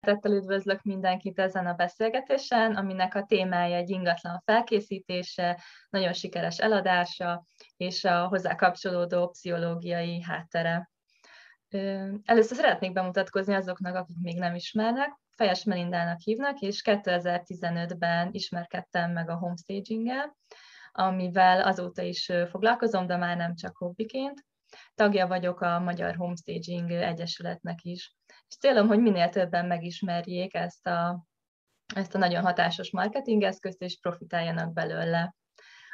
Tettel üdvözlök mindenkit ezen a beszélgetésen, aminek a témája egy ingatlan felkészítése, nagyon sikeres eladása és a hozzá kapcsolódó pszichológiai háttere. Először szeretnék bemutatkozni azoknak, akik még nem ismernek. Fejes Melindának hívnak, és 2015-ben ismerkedtem meg a homestaging-el, amivel azóta is foglalkozom, de már nem csak hobbiként. Tagja vagyok a Magyar Homestaging Egyesületnek is. És célom, hogy minél többen megismerjék ezt a, ezt a nagyon hatásos marketingeszközt, és profitáljanak belőle.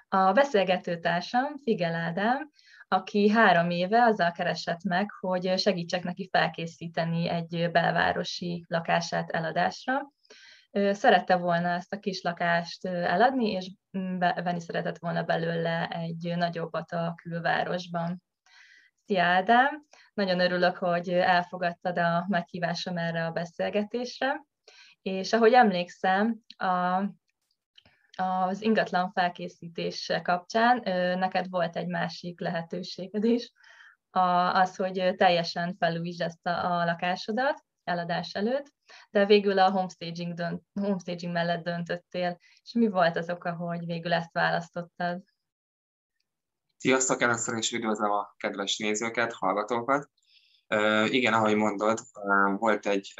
A beszélgető társam Figel Ádám, aki három éve azzal keresett meg, hogy segítsek neki felkészíteni egy belvárosi lakását eladásra. Szerette volna ezt a kis lakást eladni, és venni szeretett volna belőle egy nagyobbat a külvárosban. Szia Ádám! Nagyon örülök, hogy elfogadtad a meghívásom erre a beszélgetésre, és ahogy emlékszem, a, az ingatlan felkészítése kapcsán neked volt egy másik lehetőséged is, az, hogy teljesen felújítsd ezt a, a lakásodat eladás előtt, de végül a homestaging, dönt, homestaging mellett döntöttél, és mi volt az oka, hogy végül ezt választottad? Sziasztok, először is üdvözlöm a kedves nézőket, hallgatókat. Uh, igen, ahogy mondod, volt egy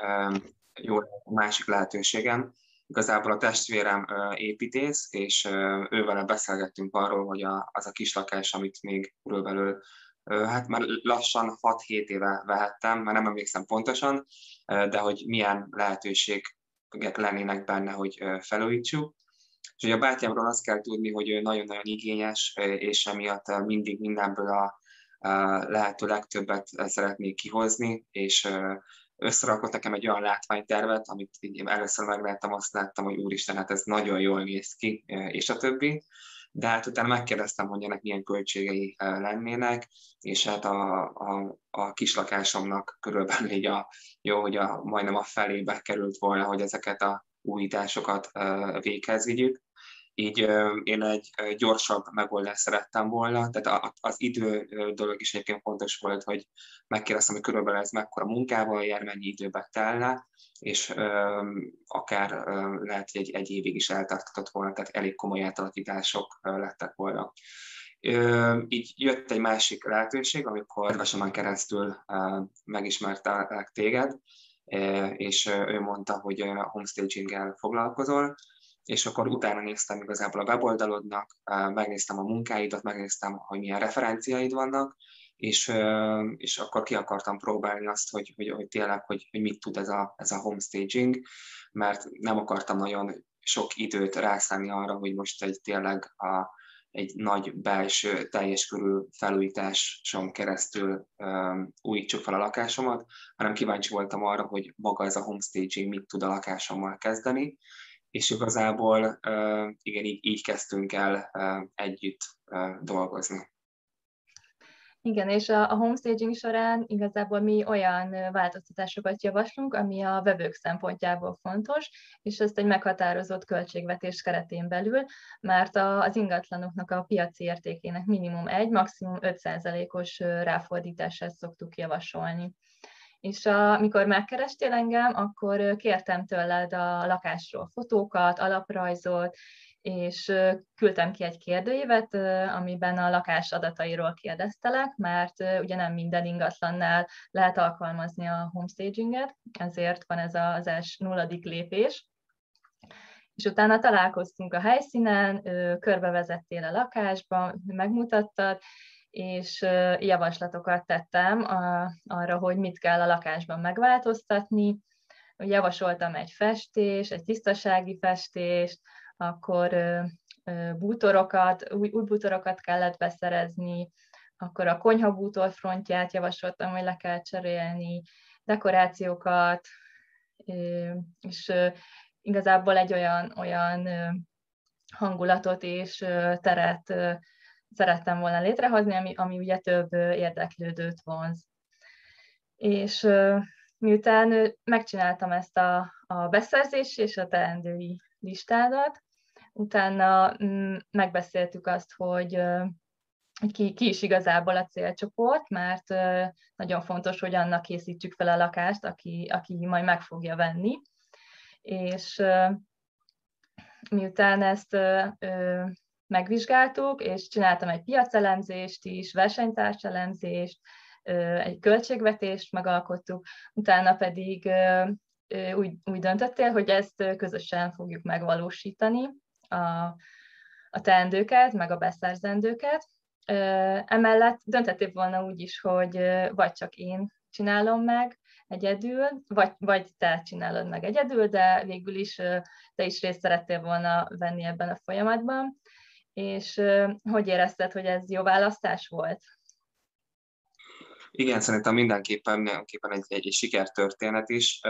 jó másik lehetőségem. Igazából a testvérem uh, építész, és ővel beszélgettünk arról, hogy a, az a kis lakás, amit még körülbelül hát már lassan 6-7 éve vehettem, már nem emlékszem pontosan, de hogy milyen lehetőségek lennének benne, hogy felújítsuk és ugye a bátyámról azt kell tudni, hogy ő nagyon-nagyon igényes, és emiatt mindig mindenből a, a lehető legtöbbet szeretnék kihozni, és összerakott nekem egy olyan látványtervet, amit így először megláttam, azt láttam, hogy úristen, hát ez nagyon jól néz ki, és a többi. De hát utána megkérdeztem, hogy ennek milyen költségei lennének, és hát a, a, a kislakásomnak körülbelül így a, jó, hogy a, majdnem a felébe került volna, hogy ezeket a újításokat véghez vigyük így én egy gyorsabb megoldást szerettem volna, tehát az idő dolog is egyébként fontos volt, hogy megkérdeztem, hogy körülbelül ez mekkora munkával jár, mennyi időbe telne, és akár lehet, hogy egy, egy évig is eltartatott volna, tehát elég komoly átalakítások lettek volna. Így jött egy másik lehetőség, amikor kedvesemen keresztül megismertelek téged, és ő mondta, hogy homestaging-el foglalkozol, és akkor utána néztem igazából a weboldalodnak, megnéztem a munkáidat, megnéztem, hogy milyen referenciáid vannak, és, és akkor ki akartam próbálni azt, hogy, hogy, hogy tényleg, hogy, hogy mit tud ez a, ez a homestaging, mert nem akartam nagyon sok időt rászállni arra, hogy most egy tényleg a, egy nagy belső, teljes körű felújításon keresztül um, újítsuk fel a lakásomat, hanem kíváncsi voltam arra, hogy maga ez a homestaging mit tud a lakásommal kezdeni, és igazából igen, így, így kezdtünk el együtt dolgozni. Igen, és a, a homestaging során igazából mi olyan változtatásokat javaslunk, ami a vevők szempontjából fontos, és ezt egy meghatározott költségvetés keretén belül, mert a, az ingatlanoknak a piaci értékének minimum egy, maximum 5%-os ráfordítását szoktuk javasolni és amikor megkerestél engem, akkor kértem tőled a lakásról fotókat, alaprajzot, és küldtem ki egy kérdőívet, amiben a lakás adatairól kérdeztelek, mert ugye nem minden ingatlannál lehet alkalmazni a homestaginget, ezért van ez az első nulladik lépés. És utána találkoztunk a helyszínen, körbevezettél a lakásba, megmutattad, és javaslatokat tettem arra, hogy mit kell a lakásban megváltoztatni. Javasoltam egy festést, egy tisztasági festést, akkor bútorokat, új, új bútorokat kellett beszerezni, akkor a konyha bútorfrontját javasoltam, hogy le kell cserélni, dekorációkat, és igazából egy olyan, olyan hangulatot és teret szerettem volna létrehozni, ami, ami ugye több érdeklődőt vonz. És miután megcsináltam ezt a, a beszerzés és a teendői listádat, utána mm, megbeszéltük azt, hogy ki, ki is igazából a célcsoport, mert nagyon fontos, hogy annak készítsük fel a lakást, aki, aki majd meg fogja venni. És miután ezt megvizsgáltuk, és csináltam egy piacelemzést is, versenytárselemzést, egy költségvetést megalkottuk, utána pedig úgy, úgy döntöttél, hogy ezt közösen fogjuk megvalósítani, a, a teendőket, meg a beszerzendőket. Emellett döntettél volna úgy is, hogy vagy csak én csinálom meg egyedül, vagy, vagy te csinálod meg egyedül, de végül is te is részt szerettél volna venni ebben a folyamatban. És hogy érezted, hogy ez jó választás volt? Igen, szerintem mindenképpen, mindenképpen egy, egy, egy sikertörténet is,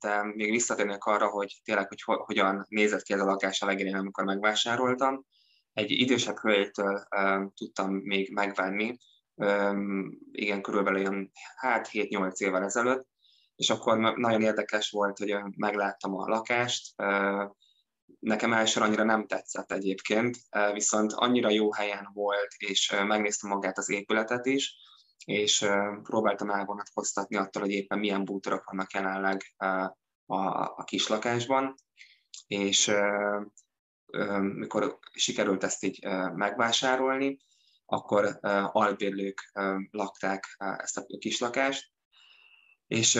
de még visszatérnek arra, hogy tényleg, hogy hogyan nézett ki ez a lakás a legelején, amikor megvásároltam. Egy idősebb hölgytől tudtam még megvenni, igen, körülbelül olyan hát 7-8 évvel ezelőtt, és akkor nagyon érdekes volt, hogy megláttam a lakást, nekem elsőre annyira nem tetszett egyébként, viszont annyira jó helyen volt, és megnéztem magát az épületet is, és próbáltam elvonatkoztatni attól, hogy éppen milyen bútorok vannak jelenleg a, a kislakásban, és mikor sikerült ezt így megvásárolni, akkor albérlők lakták ezt a kislakást, és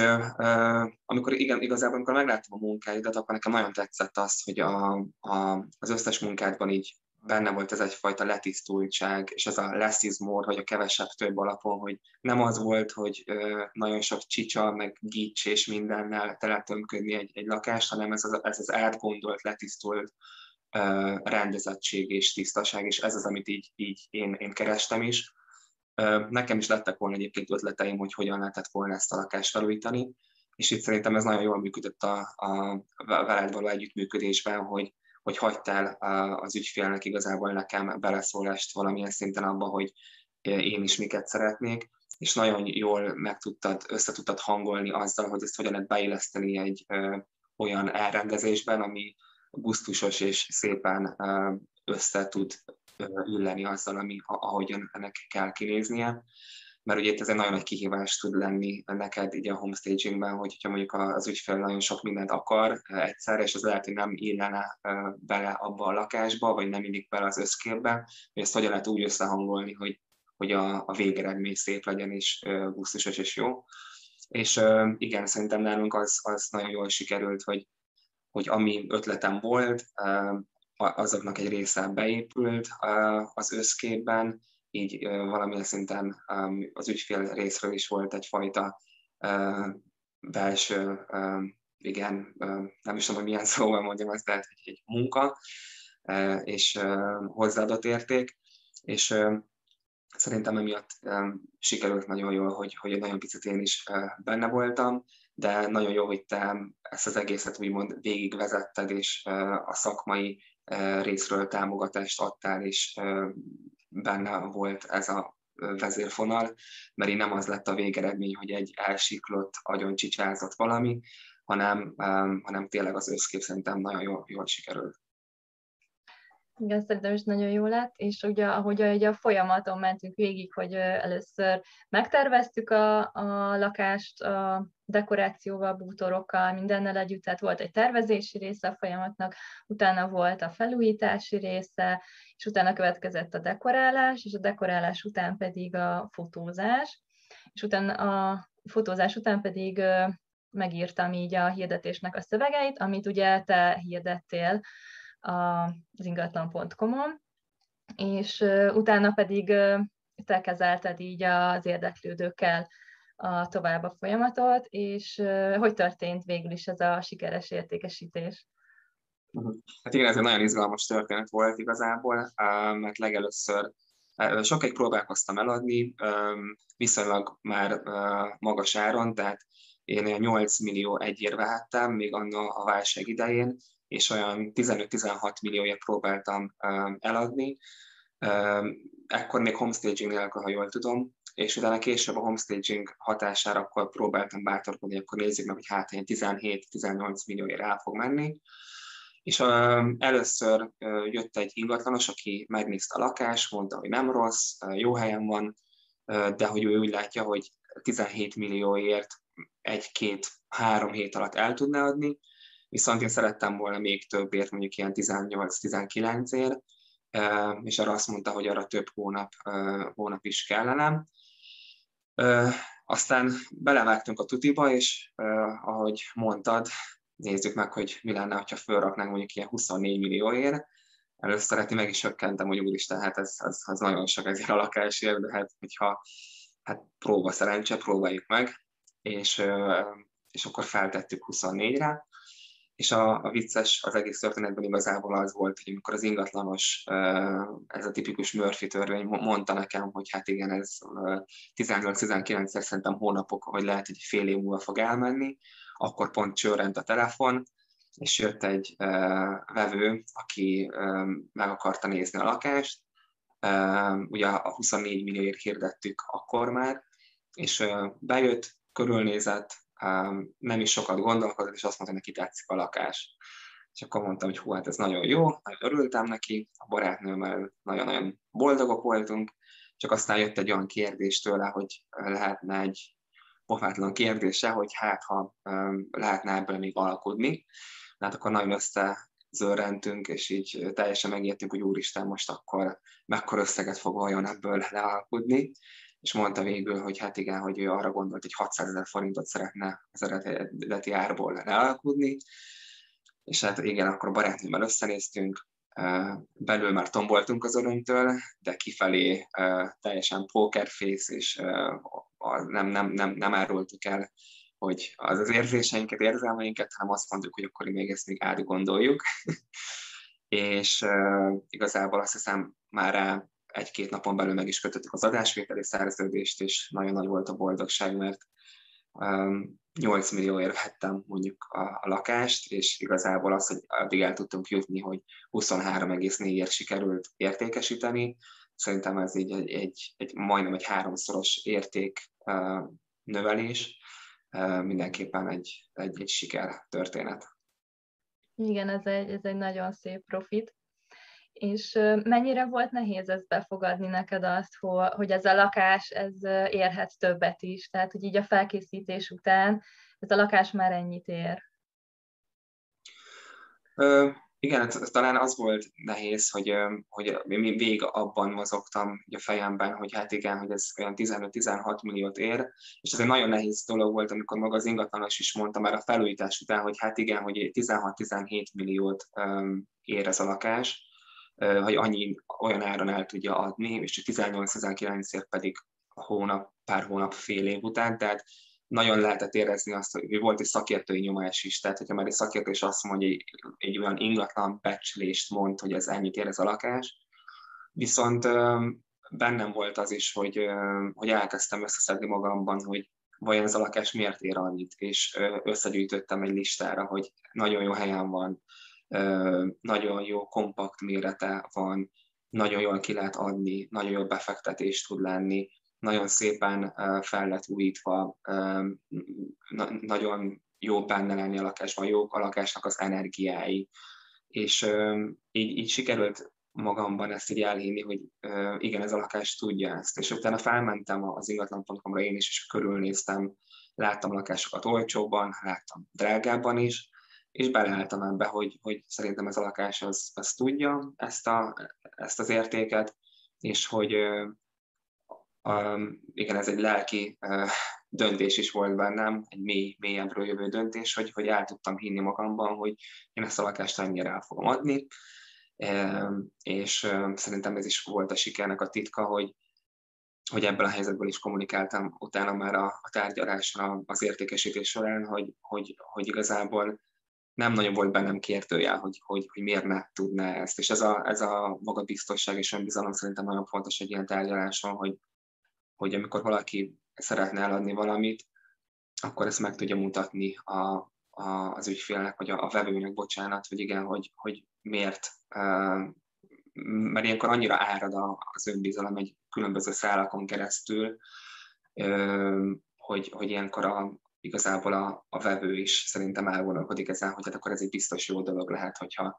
amikor igen, igazából amikor megláttam a munkáidat, akkor nekem nagyon tetszett az, hogy a, a, az összes munkádban így benne volt ez egyfajta letisztultság, és ez a less is more, vagy a kevesebb több alapon, hogy nem az volt, hogy ö, nagyon sok csicsa, meg gics és mindennel teletömködni egy, egy lakást, hanem ez az, ez az átgondolt, letisztult ö, rendezettség és tisztaság, és ez az, amit így, így én, én kerestem is. Nekem is lettek volna egyébként ötleteim, hogy hogyan lehetett volna ezt a lakást felújítani, és itt szerintem ez nagyon jól működött a, a veled való együttműködésben, hogy hogy hagytál az ügyfélnek igazából nekem beleszólást valamilyen szinten abba, hogy én is miket szeretnék, és nagyon jól meg tudtad, össze tudtad hangolni azzal, hogy ezt hogyan lehet beilleszteni egy ö, olyan elrendezésben, ami gusztusos és szépen ö, össze tud illeni azzal, ami, ahogyan ennek kell kinéznie mert ugye itt ez egy nagyon nagy kihívás tud lenni neked így a homestagingben, hogyha mondjuk az ügyfél nagyon sok mindent akar egyszerre, és az lehet, hogy nem illene bele abba a lakásba, vagy nem illik bele az összképbe, hogy ezt hogyan lehet úgy összehangolni, hogy, hogy a, a végeredmény szép legyen, és gusztusos és jó. És igen, szerintem nálunk az, az nagyon jól sikerült, hogy, hogy ami ötletem volt, azoknak egy része beépült az összképben, így valamilyen szinten az ügyfél részről is volt egyfajta belső, igen, nem is tudom, hogy milyen szóval mondjam ezt, tehát egy, egy munka és hozzáadott érték, és szerintem emiatt sikerült nagyon jól, hogy, hogy nagyon picit én is benne voltam, de nagyon jó, hogy te ezt az egészet úgymond végigvezetted, és a szakmai részről támogatást adtál, és benne volt ez a vezérfonal, mert így nem az lett a végeredmény, hogy egy elsiklott, agyon csicsázott valami, hanem, hanem tényleg az összkép szerintem nagyon jól, jól sikerült. Igen, szerintem is nagyon jó lett, és ugye ahogy ugye a folyamaton mentünk végig, hogy először megterveztük a, a lakást a dekorációval, bútorokkal, mindennel együtt, tehát volt egy tervezési része a folyamatnak, utána volt a felújítási része, és utána következett a dekorálás, és a dekorálás után pedig a fotózás, és utána a fotózás után pedig megírtam így a hirdetésnek a szövegeit, amit ugye te hirdettél az ingatlan.com-on, és utána pedig te kezelted így az érdeklődőkkel a tovább a folyamatot, és hogy történt végül is ez a sikeres értékesítés? Mhm. Hát igen, ez egy nagyon izgalmas történet volt igazából, mert legelőször sokáig próbálkoztam eladni, viszonylag már magas áron, tehát én 8 millió egyért vehettem, még anna a válság idején, és olyan 15-16 millióért próbáltam eladni. Ekkor még homestaging nélkül, ha jól tudom, és utána később a homestaging hatására akkor próbáltam bátorkodni, akkor nézzük meg, hogy hát én 17-18 millióért el fog menni. És uh, először uh, jött egy ingatlanos, aki megnézte a lakást, mondta, hogy nem rossz, jó helyen van, uh, de hogy ő úgy látja, hogy 17 millióért egy-két-három hét alatt el tudná adni, viszont én szerettem volna még többért, mondjuk ilyen 18-19 ért, és arra azt mondta, hogy arra több hónap, hónap is kellene. Aztán belevágtunk a tutiba, és ahogy mondtad, nézzük meg, hogy mi lenne, ha fölraknánk mondjuk ilyen 24 millióért. Először hát meg is hökkentem, hogy úristen, hát ez, ez, ez nagyon sok ezért a lakásért, de hát hogyha hát próba szerencse, próbáljuk meg, és, és akkor feltettük 24-re, és a, a vicces az egész történetben igazából az volt, hogy amikor az ingatlanos, ez a tipikus Murphy törvény mondta nekem, hogy hát igen, ez 18-19-szer szerintem hónapok, vagy lehet, hogy fél év múlva fog elmenni, akkor pont csörrent a telefon, és jött egy vevő, aki meg akarta nézni a lakást, ugye a 24 millióért hirdettük akkor már, és bejött, körülnézett, nem is sokat gondolkodott, és azt mondta, neki tetszik a lakás. És akkor mondtam, hogy hú, hát ez nagyon jó, nagyon örültem neki, a barátnőmmel nagyon-nagyon boldogok voltunk, csak aztán jött egy olyan kérdés tőle, hogy lehetne egy pofátlan kérdése, hogy hát ha um, lehetne ebből még alkudni. Hát akkor nagyon összezörrentünk, és így teljesen megijedtünk, hogy úristen, most akkor mekkora összeget fog vajon ebből lealkudni és mondta végül, hogy hát igen, hogy ő arra gondolt, hogy 600 ezer forintot szeretne az eredeti árból lealkudni, és hát igen, akkor a barátnőmmel összenéztünk, belül már tomboltunk az örömtől, de kifelé teljesen pokerface, és nem, nem, nem, nem árultuk el, hogy az az érzéseinket, érzelmeinket, hanem azt mondjuk, hogy akkor még ezt még átgondoljuk. és igazából azt hiszem már egy-két napon belül meg is kötöttük az adásvételi szerződést, és nagyon nagy volt a boldogság, mert 8 um, millióért vettem mondjuk a, a lakást, és igazából az, hogy addig el tudtunk jutni, hogy 23,4-ért sikerült értékesíteni, szerintem ez így egy, egy, egy majdnem egy háromszoros érték uh, növelés, uh, mindenképpen egy, egy, egy siker történet. Igen, ez egy, ez egy nagyon szép profit. És mennyire volt nehéz ezt befogadni neked azt, hogy ez a lakás ez érhet többet is, tehát hogy így a felkészítés után ez a lakás már ennyit ér? Ö, igen, ez talán az volt nehéz, hogy, hogy még abban mozogtam a fejemben, hogy hát igen, hogy ez olyan 15-16 milliót ér, és ez egy nagyon nehéz dolog volt, amikor maga az ingatlanos is mondta már a felújítás után, hogy hát igen, hogy 16-17 milliót ér ez a lakás, hogy annyi olyan áron el tudja adni, és csak 18 ért pedig hónap, pár hónap, fél év után, tehát nagyon lehetett érezni azt, hogy volt egy szakértői nyomás is, tehát hogyha már egy szakértő is azt mondja, hogy egy olyan ingatlan becslést mond, hogy ez ennyit ér ez a lakás, viszont bennem volt az is, hogy, hogy elkezdtem összeszedni magamban, hogy vajon ez a lakás miért ér annyit, és összegyűjtöttem egy listára, hogy nagyon jó helyen van, nagyon jó kompakt mérete van, nagyon jól ki lehet adni, nagyon jó befektetés tud lenni, nagyon szépen fel lett újítva, nagyon jó benne lenni a lakásban, jók a lakásnak az energiái, és így, így sikerült magamban ezt így elhinni, hogy igen, ez a lakás tudja ezt. És utána felmentem az ingatlan.com-ra én is, és körülnéztem, láttam lakásokat olcsóban, láttam drágábban is, és beleálltam ebbe, hogy, hogy szerintem ez a lakás az, az tudja ezt, a, ezt az értéket, és hogy um, igen, ez egy lelki uh, döntés is volt bennem, egy mély, mélyebbről jövő döntés, hogy, hogy el tudtam hinni magamban, hogy én ezt a lakást annyira el fogom adni, um, és um, szerintem ez is volt a sikernek a titka, hogy, hogy ebből a helyzetből is kommunikáltam utána már a, a tárgyalásra, az értékesítés során, hogy, hogy, hogy igazából nem nagyon volt bennem kértőjel, hogy, hogy, hogy miért ne tudná ezt. És ez a, ez a magabiztosság és önbizalom szerintem nagyon fontos egy ilyen tárgyaláson, hogy, hogy amikor valaki szeretne eladni valamit, akkor ezt meg tudja mutatni a, a, az ügyfélnek, vagy a, a vevőnek, bocsánat, hogy igen, hogy, hogy miért. Mert ilyenkor annyira árad az önbizalom egy különböző szálakon keresztül, hogy, hogy ilyenkor a, igazából a, a vevő is szerintem elgondolkodik ezen, hogy hát akkor ez egy biztos jó dolog lehet, hogyha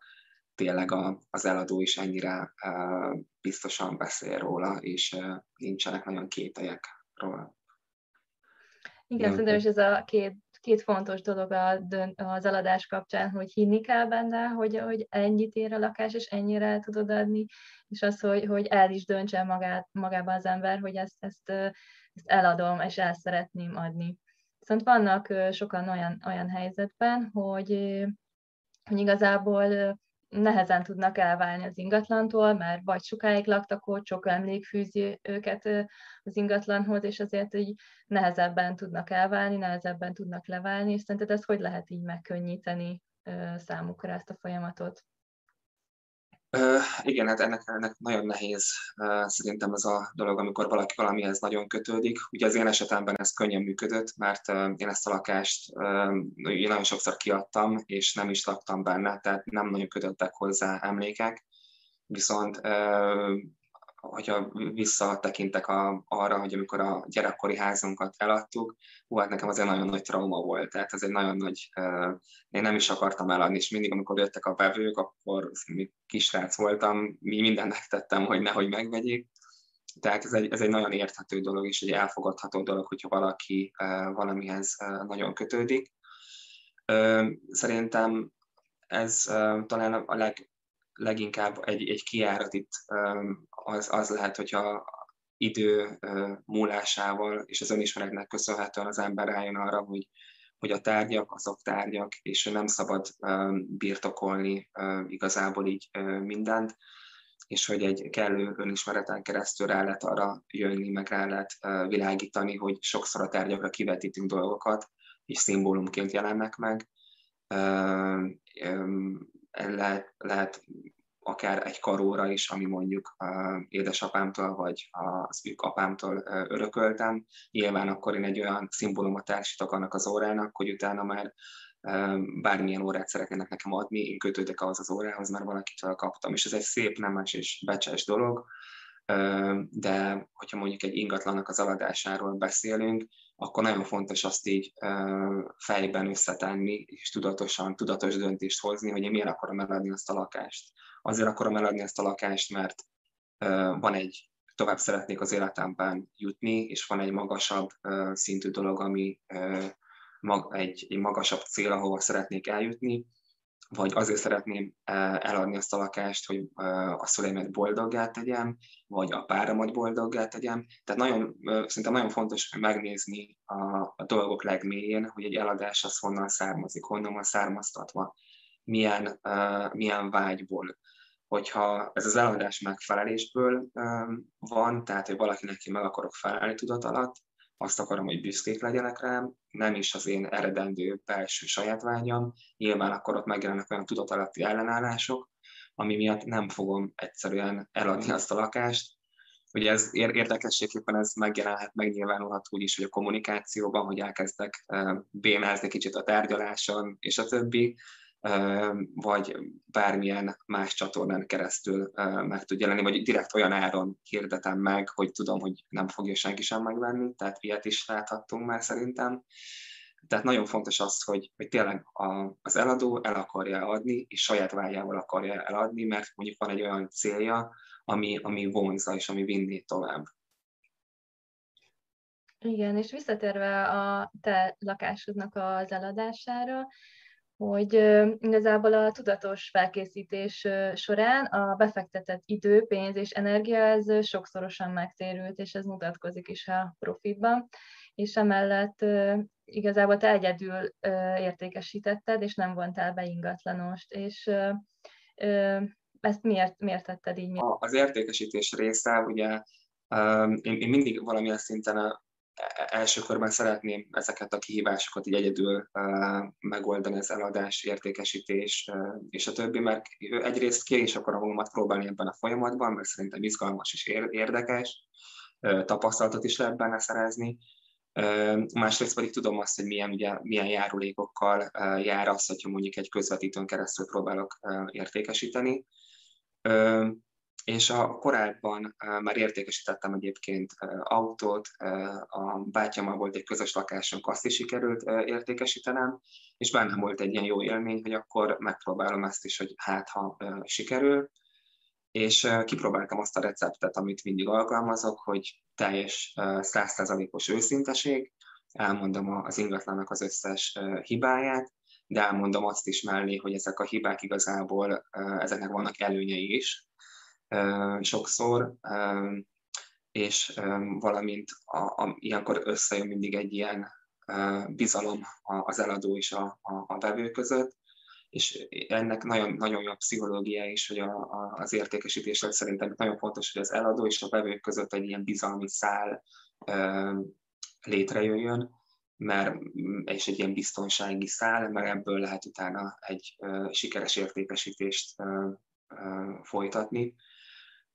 tényleg a, az eladó is ennyire uh, biztosan beszél róla, és uh, nincsenek nagyon kételyek róla. Igen, szerintem is ez a két, két fontos dolog a, az eladás kapcsán, hogy hinni kell benne, hogy, hogy ennyit ér a lakás, és ennyire el tudod adni, és az, hogy, hogy el is döntse magát, magában az ember, hogy ezt, ezt, ezt eladom, és el szeretném adni. Viszont vannak sokan olyan, olyan helyzetben, hogy, hogy igazából nehezen tudnak elválni az ingatlantól, mert vagy sokáig laktak ott, sok emlék fűzi őket az ingatlanhoz, és azért így nehezebben tudnak elválni, nehezebben tudnak leválni, és szerinted ezt hogy lehet így megkönnyíteni számukra ezt a folyamatot? Igen, hát ennek, ennek nagyon nehéz szerintem ez a dolog, amikor valaki valamihez nagyon kötődik. Ugye az én esetemben ez könnyen működött, mert én ezt a lakást én nagyon sokszor kiadtam, és nem is laktam benne, tehát nem nagyon kötöttek hozzá emlékek. Viszont hogyha visszatekintek a, arra, hogy amikor a gyerekkori házunkat eladtuk, hú, hát nekem az egy nagyon nagy trauma volt, tehát ez egy nagyon nagy, uh, én nem is akartam eladni, és mindig, amikor jöttek a vevők, akkor még kisrác voltam, mi mindent megtettem, hogy nehogy megvegyék, tehát ez egy, ez egy nagyon érthető dolog, és egy elfogadható dolog, hogyha valaki uh, valamihez uh, nagyon kötődik. Szerintem ez talán a leg, leginkább egy, egy kiárat itt az, az lehet, hogyha idő múlásával és az önismeretnek köszönhetően az ember rájön arra, hogy, hogy a tárgyak azok tárgyak, és nem szabad birtokolni igazából így mindent, és hogy egy kellő önismereten keresztül rá lehet arra jönni, meg rá lehet világítani, hogy sokszor a tárgyakra kivetítünk dolgokat, és szimbólumként jelennek meg, lehet, lehet akár egy karóra is, ami mondjuk édesapámtól vagy az ők apámtól örököltem. Nyilván akkor én egy olyan szimbólumot társítok annak az órának, hogy utána már bármilyen órát szeretnének nekem adni, én kötődök ahhoz az órához, mert valakitől kaptam. És ez egy szép, nemes és becses dolog, de hogyha mondjuk egy ingatlannak az eladásáról beszélünk, akkor nagyon fontos azt így fejben összetenni, és tudatosan, tudatos döntést hozni, hogy én miért akarom eladni azt a lakást. Azért akarom eladni ezt a lakást, mert van egy, tovább szeretnék az életemben jutni, és van egy magasabb szintű dolog, ami egy, egy magasabb cél, ahova szeretnék eljutni, vagy azért szeretném eladni azt a lakást, hogy a szüleimet boldoggá tegyem, vagy a páramat boldoggá tegyem. Tehát nagyon, szerintem nagyon fontos megnézni a, a dolgok legmélyén, hogy egy eladás az honnan származik, honnan van származtatva, milyen, milyen vágyból. Hogyha ez az eladás megfelelésből van, tehát hogy valakinek ki meg akarok felelni tudat alatt, azt akarom, hogy büszkék legyenek rám, nem is az én eredendő belső saját vágyam, nyilván akkor ott megjelennek olyan tudatalatti ellenállások, ami miatt nem fogom egyszerűen eladni azt a lakást. Ugye ez érdekességképpen ez megjelenhet, megnyilvánulhat úgy is, hogy a kommunikációban, hogy elkezdek bénázni kicsit a tárgyaláson, és a többi, vagy bármilyen más csatornán keresztül meg tud jelenni, vagy direkt olyan áron hirdetem meg, hogy tudom, hogy nem fogja senki sem megvenni, tehát ilyet is láthattunk már szerintem. Tehát nagyon fontos az, hogy, hogy tényleg a, az eladó el akarja adni, és saját vágyával akarja eladni, mert mondjuk van egy olyan célja, ami, ami vonza és ami vinni tovább. Igen, és visszatérve a te lakásodnak az eladására, hogy igazából a tudatos felkészítés során a befektetett idő, pénz és energia ez sokszorosan megtérült, és ez mutatkozik is a profitban, és emellett igazából te egyedül értékesítetted, és nem vontál be ingatlanost, és ezt miért, miért tetted így? Az értékesítés része, ugye én, én mindig valamilyen szinten első körben szeretném ezeket a kihívásokat így egyedül megoldani, az eladás, értékesítés és a többi, mert egyrészt ki is akarom magamat próbálni ebben a folyamatban, mert szerintem izgalmas és érdekes, tapasztalatot is lehet benne szerezni, Másrészt pedig tudom azt, hogy milyen, ugye, milyen járulékokkal jár az, hogyha mondjuk egy közvetítőn keresztül próbálok értékesíteni. És a korábban már értékesítettem egyébként autót, a bátyámmal volt egy közös lakásunk, azt is sikerült értékesítenem, és bennem volt egy ilyen jó élmény, hogy akkor megpróbálom ezt is, hogy hát ha sikerül, és kipróbáltam azt a receptet, amit mindig alkalmazok, hogy teljes százszázalékos őszinteség, elmondom az ingatlanak az összes hibáját, de elmondom azt is mellé, hogy ezek a hibák igazából, ezeknek vannak előnyei is, sokszor, és valamint a, a, ilyenkor összejön mindig egy ilyen bizalom az eladó és a, a, a vevő között, és ennek nagyon, nagyon jó pszichológia is, hogy a, a, az értékesítésre szerintem nagyon fontos, hogy az eladó és a vevő között egy ilyen bizalmi szál létrejöjjön, mert, és egy ilyen biztonsági szál, mert ebből lehet utána egy sikeres értékesítést folytatni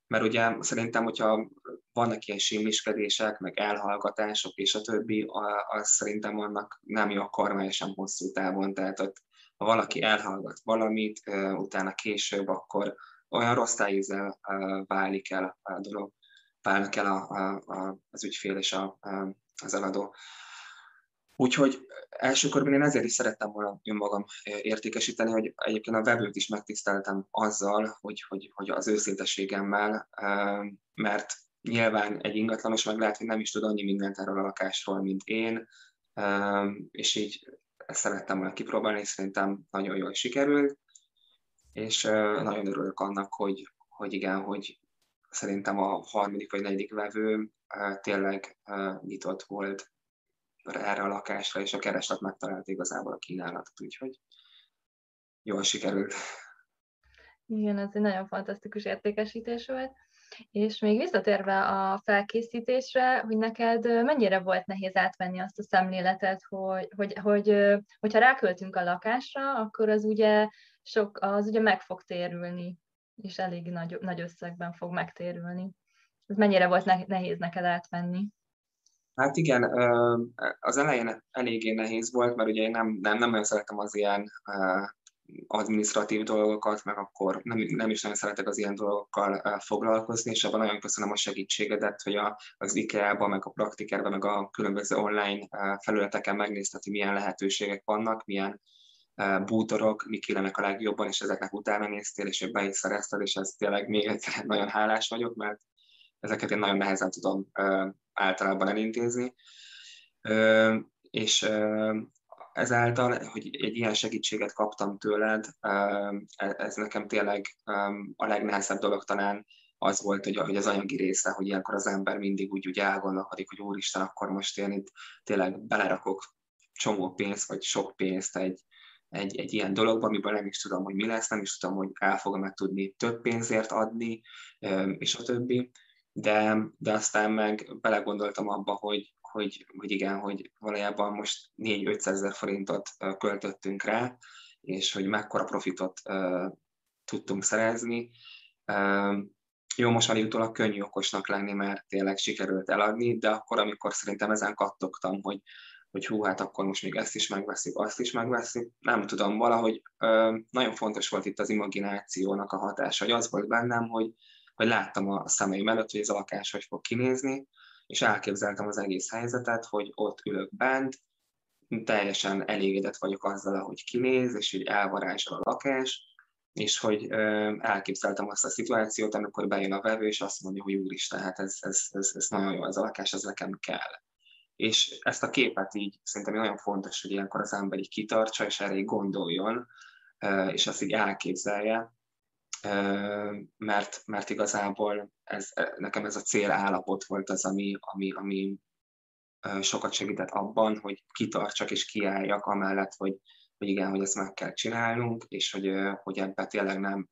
mert ugye szerintem, hogyha vannak ilyen simliskedések, meg elhallgatások és a többi, az szerintem annak nem jó a karmája sem hosszú távon, tehát ott, ha valaki elhallgat valamit, utána később, akkor olyan rossz ízzel válik el a dolog, válnak el a, a, a, az ügyfél és a, a, az eladó. Úgyhogy elsőkorban én ezért is szerettem volna önmagam értékesíteni, hogy egyébként a vevőt is megtiszteltem azzal, hogy, hogy, hogy az őszintességemmel, mert nyilván egy ingatlanos meg lehet, hogy nem is tud annyi mindent erről a lakásról, mint én, és így ezt szerettem volna kipróbálni, szerintem nagyon jól sikerült, és nagyon örülök annak, hogy, hogy igen, hogy szerintem a harmadik vagy negyedik vevő tényleg nyitott volt erre a lakásra, és a kereslet megtalált igazából a kínálatot, úgyhogy jól sikerült. Igen, ez egy nagyon fantasztikus értékesítés volt. És még visszatérve a felkészítésre, hogy neked mennyire volt nehéz átvenni azt a szemléletet, hogy, hogy, hogy hogyha ráköltünk a lakásra, akkor az ugye, sok, az ugye meg fog térülni, és elég nagy, nagy összegben fog megtérülni. Ez mennyire volt nehéz neked átvenni? Hát igen, az elején eléggé nehéz volt, mert ugye én nem, nem, nem nagyon szeretem az ilyen administratív dolgokat, meg akkor nem, nem is nagyon szeretek az ilyen dolgokkal foglalkozni, és abban nagyon köszönöm a segítségedet, hogy a, az IKEA-ban, meg a praktikerben, meg a különböző online felületeken megnézted, hogy milyen lehetőségek vannak, milyen bútorok, mik illenek a legjobban, és ezeknek utána néztél, és be is szerezted, és ez tényleg még egyszer nagyon hálás vagyok, mert ezeket én nagyon nehezen tudom általában elintézni. És ezáltal, hogy egy ilyen segítséget kaptam tőled, e, ez nekem tényleg a legnehezebb dolog talán az volt, hogy, hogy az anyagi része, hogy ilyenkor az ember mindig úgy, úgy elgondolkodik, hogy úristen, akkor most én itt tényleg belerakok csomó pénzt, vagy sok pénzt egy, egy, egy ilyen dologba, amiből nem is tudom, hogy mi lesz, nem is tudom, hogy el fogom-e tudni több pénzért adni, és a többi de, de aztán meg belegondoltam abba, hogy, hogy, hogy igen, hogy valójában most 4-500 ezer forintot költöttünk rá, és hogy mekkora profitot tudtunk szerezni. Jó, most már utólag könnyű okosnak lenni, mert tényleg sikerült eladni, de akkor, amikor szerintem ezen kattogtam, hogy, hogy hú, hát akkor most még ezt is megveszik, azt is megveszik, nem tudom, valahogy uh, nagyon fontos volt itt az imaginációnak a hatása, hogy az volt bennem, hogy, hogy láttam a szemeim előtt, hogy ez a lakás hogy fog kinézni, és elképzeltem az egész helyzetet, hogy ott ülök bent, teljesen elégedett vagyok azzal, ahogy kinéz, és így elvarázsol a lakás, és hogy ö, elképzeltem azt a szituációt, amikor bejön a vevő, és azt mondja, hogy úristen, hát ez, ez, ez, ez nagyon jó, ez a lakás, ez nekem kell. És ezt a képet így szerintem nagyon fontos, hogy ilyenkor az ember így kitartsa, és erre így gondoljon, és azt így elképzelje, mert, mert igazából ez, nekem ez a cél állapot volt az, ami, ami, ami sokat segített abban, hogy kitartsak és kiálljak amellett, hogy, hogy igen, hogy ezt meg kell csinálnunk, és hogy, hogy ebbe tényleg nem,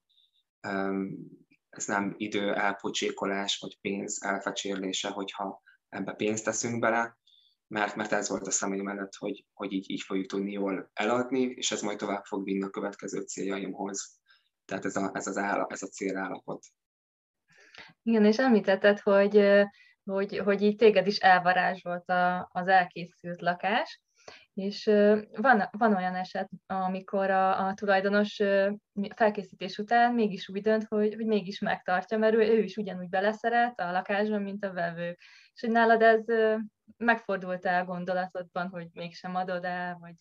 ez nem idő elpocsékolás, vagy pénz elfecsérlése, hogyha ebbe pénzt teszünk bele, mert, mert ez volt a személy mellett, hogy, hogy így, így fogjuk tudni jól eladni, és ez majd tovább fog vinni a következő céljaimhoz. Tehát ez a, ez az áll, ez a célállapot. Igen, és említetted, hogy, hogy, hogy így téged is elvarázsolt a, az elkészült lakás, És van, van olyan eset, amikor a, a tulajdonos felkészítés után mégis úgy dönt, hogy, hogy mégis megtartja, mert ő, ő is ugyanúgy beleszeret a lakásban, mint a vevők. És hogy nálad ez megfordult-e a gondolatodban, hogy mégsem adod el, vagy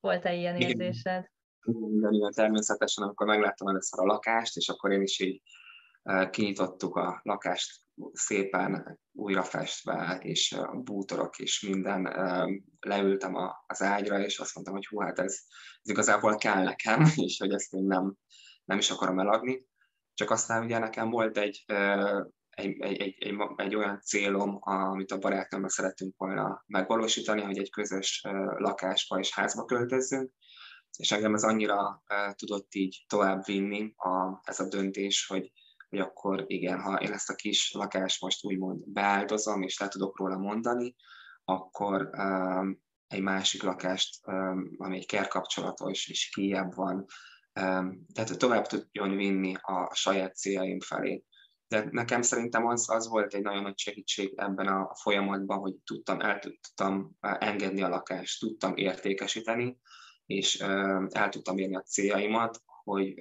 volt-e ilyen igen. érzésed? Igen, természetesen, amikor megláttam először a lakást, és akkor én is így kinyitottuk a lakást szépen újra festve, és bútorok és minden, leültem az ágyra, és azt mondtam, hogy hú, hát ez, ez igazából kell nekem, és hogy ezt én nem, nem is akarom eladni. Csak aztán ugye nekem volt egy, egy, egy, egy, egy, egy olyan célom, amit a barátnőmmel szerettünk volna megvalósítani, hogy egy közös lakásba és házba költözzünk, és engem ez annyira tudott így tovább vinni a, ez a döntés, hogy hogy akkor igen, ha én ezt a kis lakást most úgymond beáldozom, és le tudok róla mondani, akkor um, egy másik lakást, um, ami egy kerkapcsolatos és kijebb van, um, tehát tovább tudjon vinni a saját céljaim felé. De nekem szerintem az, az volt egy nagyon nagy segítség ebben a folyamatban, hogy tudtam, el tudtam engedni a lakást, tudtam értékesíteni, és el tudtam érni a céljaimat, hogy,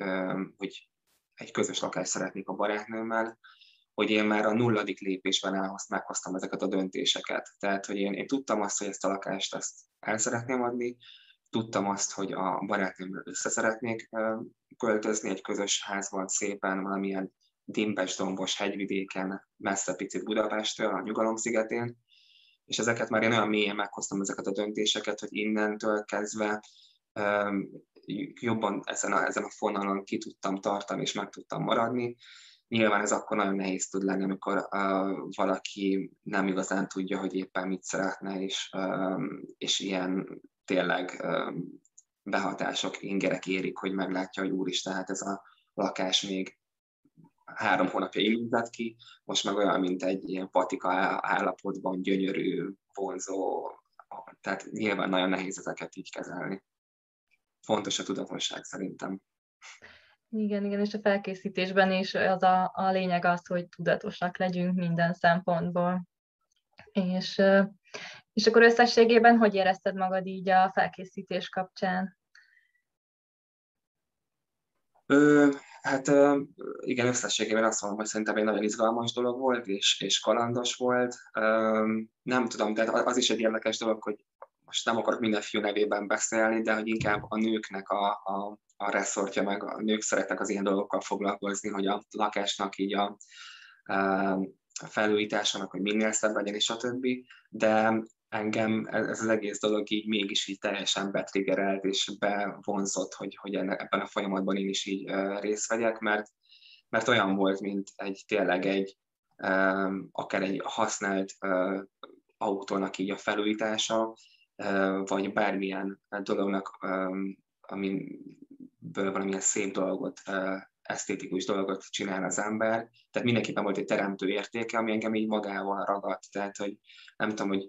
hogy egy közös lakást szeretnék a barátnőmmel, hogy én már a nulladik lépésben elhoz, meghoztam ezeket a döntéseket. Tehát, hogy én, én tudtam azt, hogy ezt a lakást ezt el szeretném adni, tudtam azt, hogy a barátnőmmel össze szeretnék költözni egy közös házban szépen, valamilyen dimbes, dombos hegyvidéken, messze picit Budapesttől, a Nyugalom-szigetén, és ezeket már én olyan mélyen meghoztam ezeket a döntéseket, hogy innentől kezdve jobban ezen a, ezen a fonalon ki tudtam tartani és meg tudtam maradni. Nyilván ez akkor nagyon nehéz tud lenni, amikor uh, valaki nem igazán tudja, hogy éppen mit szeretne, és, uh, és ilyen tényleg uh, behatások, ingerek érik, hogy meglátja, hogy úristen, hát ez a lakás még három hónapja indult ki, most meg olyan, mint egy ilyen patika állapotban, gyönyörű, vonzó, tehát nyilván nagyon nehéz ezeket így kezelni fontos a tudatosság szerintem. Igen, igen, és a felkészítésben is az a, a lényeg az, hogy tudatosak legyünk minden szempontból. És, és akkor összességében hogy érezted magad így a felkészítés kapcsán? Ö, hát igen, összességében azt mondom, hogy szerintem egy nagyon izgalmas dolog volt, és, és kalandos volt. Ö, nem tudom, de az is egy érdekes dolog, hogy most nem akarok minden fiú nevében beszélni, de hogy inkább a nőknek a, a, a reszortja, meg a nők szeretnek az ilyen dolgokkal foglalkozni, hogy a lakásnak így a, a felújításának, hogy minél szebb legyen, és a többi, de engem ez az egész dolog így mégis így teljesen betriggerelt és bevonzott, hogy, hogy ebben a folyamatban én is így részt vegyek, mert, mert olyan volt, mint egy tényleg egy akár egy használt autónak így a felújítása, vagy bármilyen dolognak, amiből valamilyen szép dolgot, esztétikus dolgot csinál az ember. Tehát mindenképpen volt egy teremtő értéke, ami engem így magával ragadt. Tehát, hogy nem tudom, hogy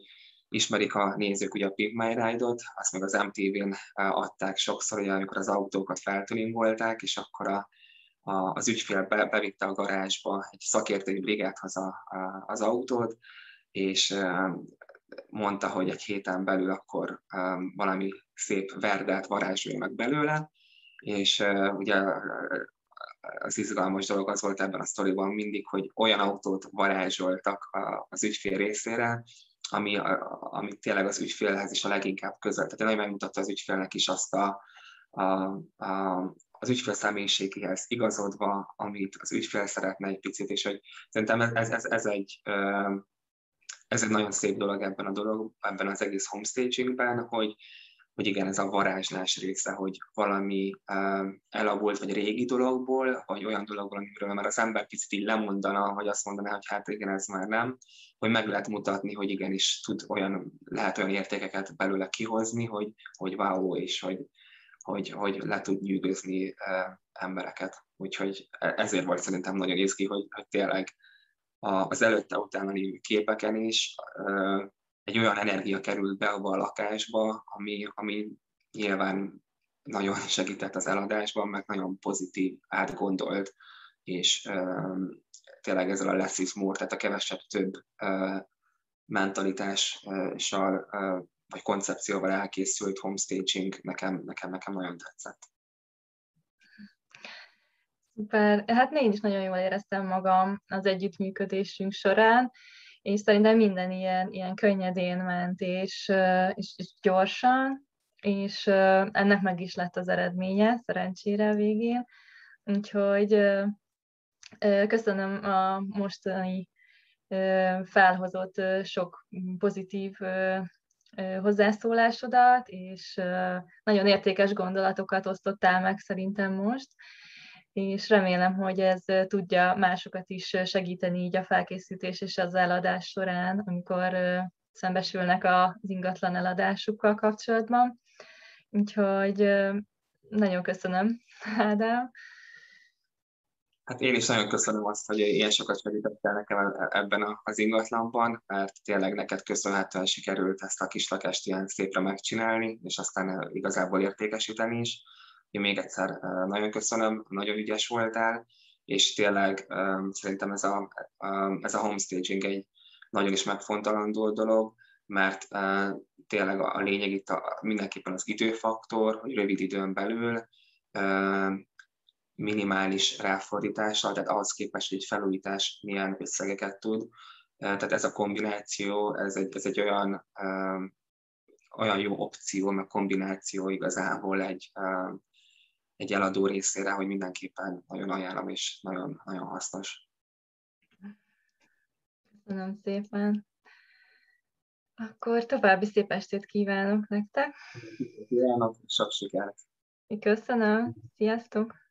ismerik a nézők ugye a Pig My Ride-ot, azt meg az MTV-n adták sokszor, ugye, amikor az autókat feltuningolták, és akkor a, a, az ügyfél be, bevitte a garázsba egy szakértői brigádhoz a, a, az autót, és mondta, hogy egy héten belül akkor um, valami szép verdát varázsolja meg belőle, és uh, ugye az izgalmas dolog az volt ebben a sztoriban mindig, hogy olyan autót varázsoltak az ügyfél részére, ami, ami tényleg az ügyfélhez is a leginkább közel. Tehát nagyon megmutatta az ügyfélnek is azt a, a, a, az ügyfél személyiségéhez igazodva, amit az ügyfél szeretne egy picit, és hogy szerintem ez, ez, ez egy ez egy nagyon szép dolog ebben a dolog, ebben az egész homestagingben, hogy, hogy igen, ez a varázslás része, hogy valami uh, elavult, vagy régi dologból, vagy olyan dologból, amiről már az ember picit így lemondana, vagy azt mondaná, hogy hát igen, ez már nem, hogy meg lehet mutatni, hogy igenis tud olyan, lehet olyan értékeket belőle kihozni, hogy, hogy wow, és hogy, hogy, hogy le tud nyűgözni uh, embereket. Úgyhogy e-, ezért volt szerintem nagyon izgi, hogy, hogy tényleg az előtte utána lévő képeken is egy olyan energia került be abba a lakásba, ami, ami nyilván nagyon segített az eladásban, meg nagyon pozitív, átgondolt, és tényleg ezzel a less is more, tehát a kevesebb több mentalitással vagy koncepcióval elkészült homestaging nekem, nekem, nekem nagyon tetszett. Szuper. Hát én is nagyon jól éreztem magam az együttműködésünk során, és szerintem minden ilyen, ilyen könnyedén ment, és, és, és gyorsan, és ennek meg is lett az eredménye, szerencsére végén. Úgyhogy köszönöm a mostani felhozott sok pozitív hozzászólásodat, és nagyon értékes gondolatokat osztottál meg szerintem most, és remélem, hogy ez tudja másokat is segíteni így a felkészítés és az eladás során, amikor szembesülnek az ingatlan eladásukkal kapcsolatban. Úgyhogy nagyon köszönöm, Ádám. Hát én is nagyon köszönöm azt, hogy ilyen sokat segítettél nekem e-, ebben az ingatlanban, mert tényleg neked köszönhetően sikerült ezt a kis lakást ilyen szépre megcsinálni, és aztán igazából értékesíteni is. Én még egyszer nagyon köszönöm, nagyon ügyes voltál, és tényleg szerintem ez a, ez a homestaging egy nagyon is megfontolandó dolog, mert tényleg a lényeg itt a, mindenképpen az időfaktor, hogy rövid időn belül minimális ráfordítással, tehát ahhoz képest, hogy felújítás milyen összegeket tud. Tehát ez a kombináció, ez egy, ez egy olyan, olyan jó opció, meg kombináció igazából egy, egy eladó részére, hogy mindenképpen nagyon ajánlom, és nagyon, nagyon hasznos. Köszönöm szépen. Akkor további szép estét kívánok nektek. Kívánok, sok sikert! Köszönöm, sziasztok!